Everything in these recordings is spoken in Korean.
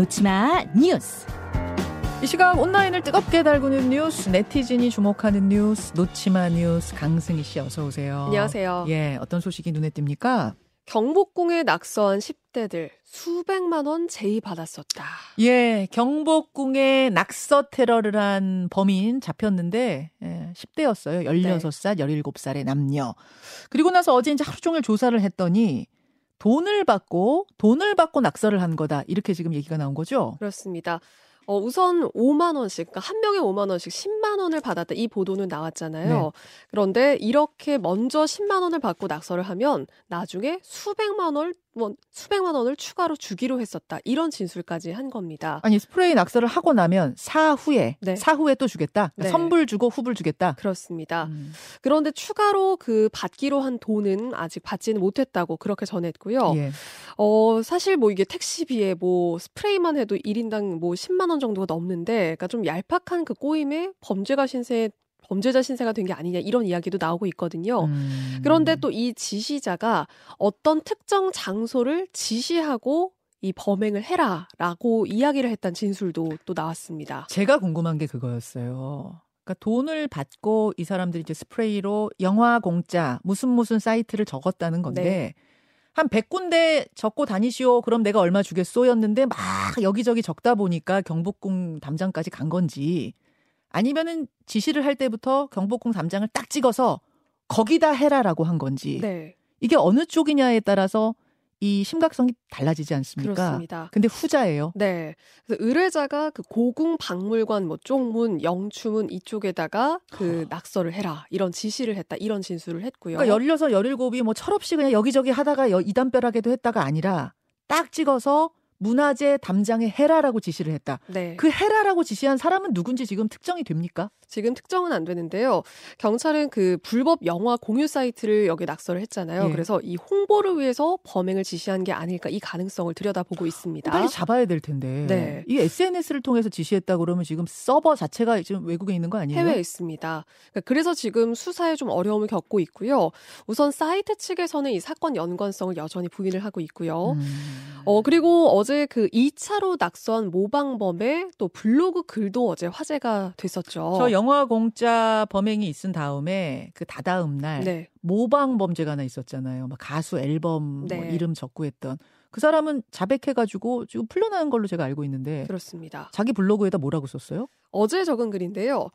놓치마 뉴스. 이 시각 온라인을 뜨겁게 달구는 뉴스, 네티즌이 주목하는 뉴스, 놓치마 뉴스 강승희 씨 어서 오세요. 안녕하세요. 예, 어떤 소식이 눈에 띕니까? 경복궁에 낙서한 10대들 수백만 원 제의 받았었다. 예, 경복궁에 낙서 테러를 한 범인 잡혔는데 예, 10대였어요. 16살, 네. 17살의 남녀. 그리고 나서 어제 이제 하루 종일 조사를 했더니 돈을 받고 돈을 받고 낙서를 한 거다. 이렇게 지금 얘기가 나온 거죠? 그렇습니다. 어, 우선 5만 원씩, 그러니까 한 명에 5만 원씩 10만 원을 받았다. 이 보도는 나왔잖아요. 네. 그런데 이렇게 먼저 10만 원을 받고 낙서를 하면 나중에 수백만 원, 뭐 수백만 원을 추가로 주기로 했었다. 이런 진술까지 한 겁니다. 아니 스프레이 낙서를 하고 나면 사후에 네. 사후에 또 주겠다. 그러니까 네. 선불 주고 후불 주겠다. 그렇습니다. 음. 그런데 추가로 그 받기로 한 돈은 아직 받지는 못했다고 그렇게 전했고요. 예. 어 사실 뭐 이게 택시비에 뭐 스프레이만 해도 1인당 뭐 10만 원 정도가 넘는데 그러니까 좀 얄팍한 그 꼬임에 범죄가 신세 범죄자 신세가 된 게 아니냐 이런 이야기도 나오고 있거든요. 음. 그런데 또 이 지시자가 어떤 특정 장소를 지시하고 이 범행을 해라라고 이야기를 했던 진술도 또 나왔습니다. 제가 궁금한 게 그거였어요. 그러니까 돈을 받고 이 사람들이 이제 스프레이로 영화 공짜 무슨 무슨 사이트를 적었다는 건데 네. 한 100군데 적고 다니시오. 그럼 내가 얼마 주겠소 였는데 막 여기저기 적다 보니까 경복궁 담장까지 간 건지 아니면은 지시를 할 때부터 경복궁 담장을 딱 찍어서 거기다 해라라고 한 건지 네. 이게 어느 쪽이냐에 따라서 이 심각성이 달라지지 않습니까? 그렇습니다. 근데 후자예요. 네. 그래서 의뢰자가 그 고궁 박물관 뭐 쪽문, 영추문 이쪽에다가 그 낙서를 해라 이런 지시를 했다 이런 진술을 했고요. 그러니까 16, 17이 뭐 철없이 그냥 여기저기 하다가 이단뼈라게도 했다가 아니라 딱 찍어서 문화재 담장에 해라라고 지시를 했다. 네. 그 해라라고 지시한 사람은 누군지 지금 특정이 됩니까? 지금 특정은 안 되는데요. 경찰은 그 불법 영화 공유 사이트를 여기 낙서를 했잖아요. 예. 그래서 이 홍보를 위해서 범행을 지시한 게 아닐까 이 가능성을 들여다보고 있습니다. 빨리 잡아야 될 텐데. 네. 이 SNS를 통해서 지시했다 그러면 지금 서버 자체가 지금 외국에 있는 거 아니에요? 해외에 있습니다. 그러니까 그래서 지금 수사에 좀 어려움을 겪고 있고요. 우선 사이트 측에서는 이 사건 연관성을 여전히 부인을 하고 있고요. 음. 어 그리고 어제 그 2차로 낙서한 모방범의 또 블로그 글도 어제 화제가 됐었죠. 영화 공짜 범행이 있은 다음에 그 다다음 날 네. 모방 범죄가 하나 있었잖아요. 막 가수 앨범 뭐 네. 뭐 이름 적고 했던 그 사람은 자백해가지고 지금 풀려나는 걸로 제가 알고 있는데 그렇습니다. 자기 블로그에다 뭐라고 썼어요? 어제 적은 글인데요.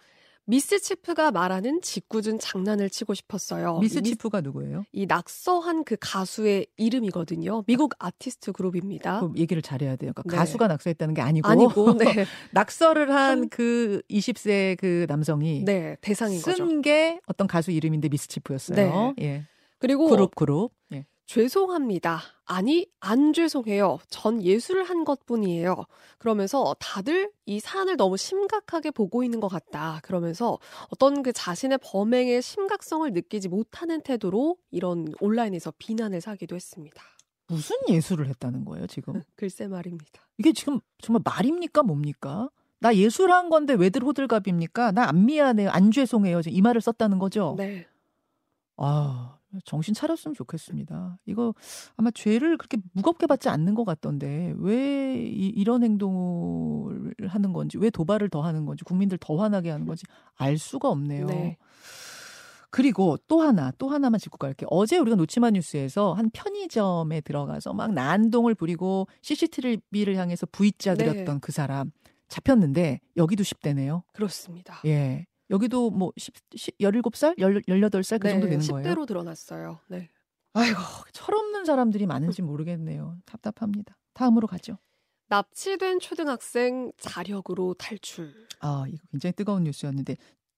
미스 치프가 말하는 짓궂은 장난을 치고 싶었어요. 미스 치프가 누구예요? 이 낙서한 그 가수의 이름이거든요. 미국 아티스트 그룹입니다. 그럼 얘기를 잘해야 돼요. 그러니까 네. 가수가 낙서했다는 게 아니고, 아니고 네. 낙서를 한 그 20세 그 남성이 네, 대상인 쓴게 어떤 가수 이름인데 미스 치프였어요. 네. 예. 그리고 그룹 그룹. 예. 죄송합니다. 아니, 안 죄송해요. 전 예술을 한 것 뿐이에요. 그러면서 다들 이 사안을 너무 심각하게 보고 있는 것 같다. 그러면서 어떤 그 자신의 범행의 심각성을 느끼지 못하는 태도로 이런 온라인에서 비난을 사기도 했습니다. 무슨 예술을 했다는 거예요, 지금? 글쎄 말입니다. 이게 지금 정말 말입니까, 뭡니까? 나 예술한 건데 왜들 호들갑입니까? 나 안 미안해요, 안 죄송해요. 이 말을 썼다는 거죠? 네. 아, 정신 차렸으면 좋겠습니다. 이거 아마 죄를 그렇게 무겁게 받지 않는 것 같던데 왜 이, 런 행동을 하는 건지 왜 도발을 더 하는 건지 국민들 더 화나게 하는 건지 알 수가 없네요. 네. 그리고 또 하나, 또 하나만 짚고 갈게요. 어제 우리가 놓치마 뉴스에서 한 편의점에 들어가서 막 난동을 부리고 CCTV를 향해서 V자 드렸던 네. 그 사람 잡혔는데 여기도 10대네요. 그렇습니다. 예. 여기도 뭐 10, 10 17살, 18살 그 네, 정도 되는 거예요. 10대로 드러났어요. 네. 아이고, 철없는 사람들이 많은지 모르겠네요. 답답합니다. 다음으로 가죠. 납치된 초등학생 자력으로 탈출. 아, 이거 굉장히 뜨거운 뉴스였는데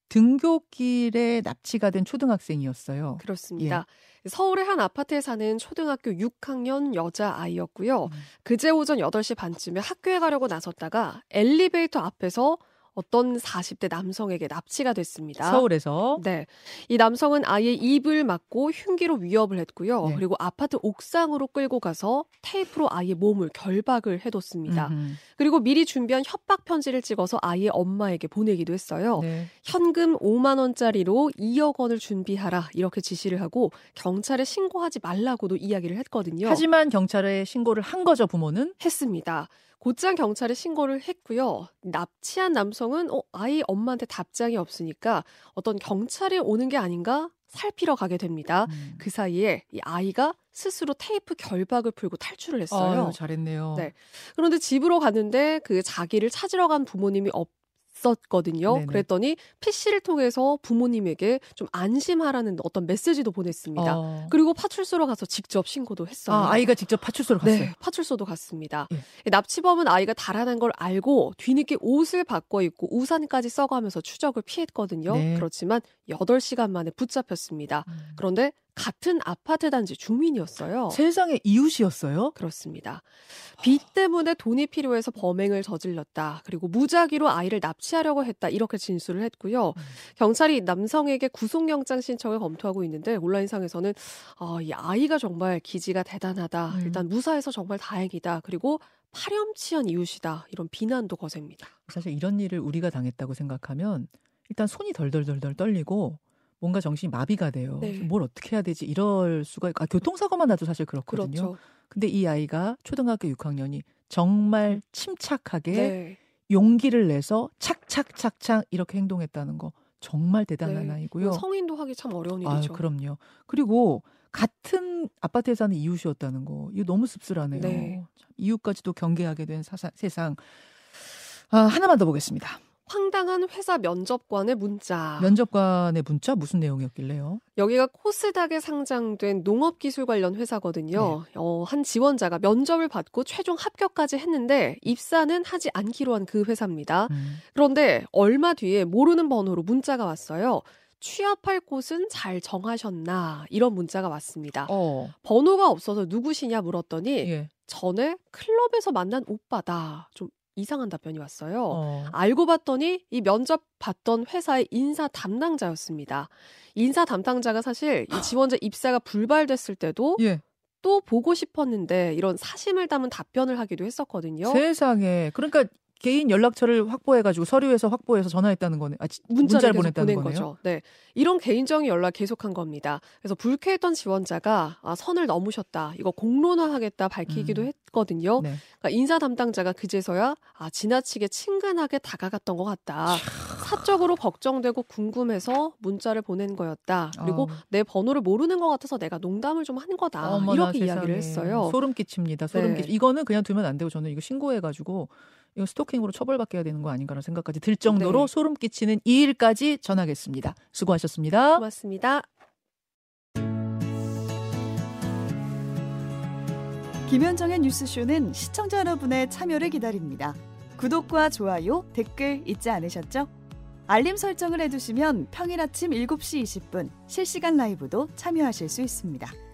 등교길에 납치가 된 초등학생이었어요. 그렇습니다. 예. 서울의 한 아파트에 사는 초등학교 6학년 여자 아이였고요. 음. 그제 오전 8시 반쯤에 학교에 가려고 나섰다가 엘리베이터 앞에서 어떤 40대 남성에게 납치가 됐습니다. 서울에서. 네. 이 남성은 아예 입을 막고 흉기로 위협을 했고요. 네. 그리고 아파트 옥상으로 끌고 가서 테이프로 아예 몸을 결박을 해뒀습니다. 음흠. 그리고 미리 준비한 협박 편지를 찍어서 아이의 엄마에게 보내기도 했어요. 네. 현금 5만 원짜리로 2억 원을 준비하라 이렇게 지시를 하고 경찰에 신고하지 말라고도 이야기를 했거든요. 하지만 경찰에 신고를 한 거죠, 부모는? 했습니다. 곧장 경찰에 신고를 했고요. 납치한 남성은 어, 아이 엄마한테 답장이 없으니까 어떤 경찰이 오는 게 아닌가 살피러 가게 됩니다. 음. 그 사이에 이 아이가 스스로 테이프 결박을 풀고 탈출을 했어요. 아유, 잘했네요. 네. 그런데 집으로 갔는데 그 자기를 찾으러 간 부모님이 없 있었거든요. 네네. 그랬더니 PC를 통해서 부모님에게 좀 안심하라는 어떤 메시지도 보냈습니다. 어. 그리고 파출소로 가서 직접 신고도 했어요. 아, 아이가 직접 파출소로 갔어요? 네, 파출소도 갔습니다. 예. 납치범은 아이가 달아난 걸 알고 뒤늦게 옷을 바꿔 입고 우산까지 써가면서 추적을 피했거든요. 네. 그렇지만 8시간 만에 붙잡혔습니다. 음. 그런데 같은 아파트 단지 주민이었어요. 세상에 이웃이었어요? 그렇습니다. 빚 때문에 돈이 필요해서 범행을 저질렀다. 그리고 무작위로 아이를 납치하려고 했다. 이렇게 진술을 했고요. 음. 경찰이 남성에게 구속영장 신청을 검토하고 있는데 온라인상에서는 아, 이 아이가 정말 기지가 대단하다. 음. 일단 무사해서 정말 다행이다. 그리고 파렴치한 이웃이다. 이런 비난도 거셉니다. 사실 이런 일을 우리가 당했다고 생각하면 일단 손이 덜덜덜덜 떨리고 뭔가 정신이 마비가 돼요. 네. 뭘 어떻게 해야 되지? 이럴 수가 있고 아, 교통사고만 나도 사실 그렇거든요. 그렇죠. 근데 이 아이가 초등학교 6학년이 정말 침착하게 네. 용기를 내서 착착착착 이렇게 행동했다는 거 정말 대단한 네. 아이고요. 성인도 하기 참 어려운 일이죠. 아, 그럼요. 그리고 같은 아파트에 사는 이웃이었다는 거 이거 너무 씁쓸하네요. 네. 이웃까지도 경계하게 된 사사, 세상. 아, 하나만 더 보겠습니다. 황당한 회사 면접관의 문자. 면접관의 문자 무슨 내용이었길래요? 여기가 코스닥에 상장된 농업기술 관련 회사거든요. 네. 어, 한 지원자가 면접을 받고 최종 합격까지 했는데 입사는 하지 않기로 한 그 회사입니다. 음. 그런데 얼마 뒤에 모르는 번호로 문자가 왔어요. 취업할 곳은 잘 정하셨나 이런 문자가 왔습니다. 어. 번호가 없어서 누구시냐 물었더니 예. 전에 클럽에서 만난 오빠다. 좀 이상한 답변이 왔어요. 어. 알고 봤더니 이 면접 받던 회사의 인사 담당자였습니다. 인사 담당자가 사실 이 지원자 입사가 불발됐을 때도 예. 또 보고 싶었는데 이런 사심을 담은 답변을 하기도 했었거든요. 세상에. 그러니까 개인 연락처를 확보해가지고 서류에서 확보해서 전화했다는 거네. 아, 문자를, 문자를 보냈다는 거네요. 거죠. 네, 이런 개인적인 연락 계속한 겁니다. 그래서 불쾌했던 지원자가 아, 선을 넘으셨다. 이거 공론화하겠다 밝히기도 음. 했거든요. 네. 그러니까 인사 담당자가 그제서야 아, 지나치게 친근하게 다가갔던 것 같다. 사적으로 걱정되고 궁금해서 문자를 보낸 거였다. 그리고 어. 내 번호를 모르는 것 같아서 내가 농담을 좀 한 거다. 어머나, 이렇게 세상에. 이야기를 했어요. 소름 끼칩니다. 소름 네. 끼. 이거는 그냥 두면 안 되고 저는 이거 신고해가지고 이거 스토킹으로 처벌받게 해야 되는 거 아닌가라는 생각까지 들 정도로 네. 소름 끼치는 이 일까지 전하겠습니다. 수고하셨습니다. 고맙습니다. 김현정의 뉴스쇼는 시청자 여러분의 참여를 기다립니다. 구독과 좋아요, 댓글 잊지 않으셨죠? 알림 설정을 해두시면 평일 아침 7시 20분 실시간 라이브도 참여하실 수 있습니다.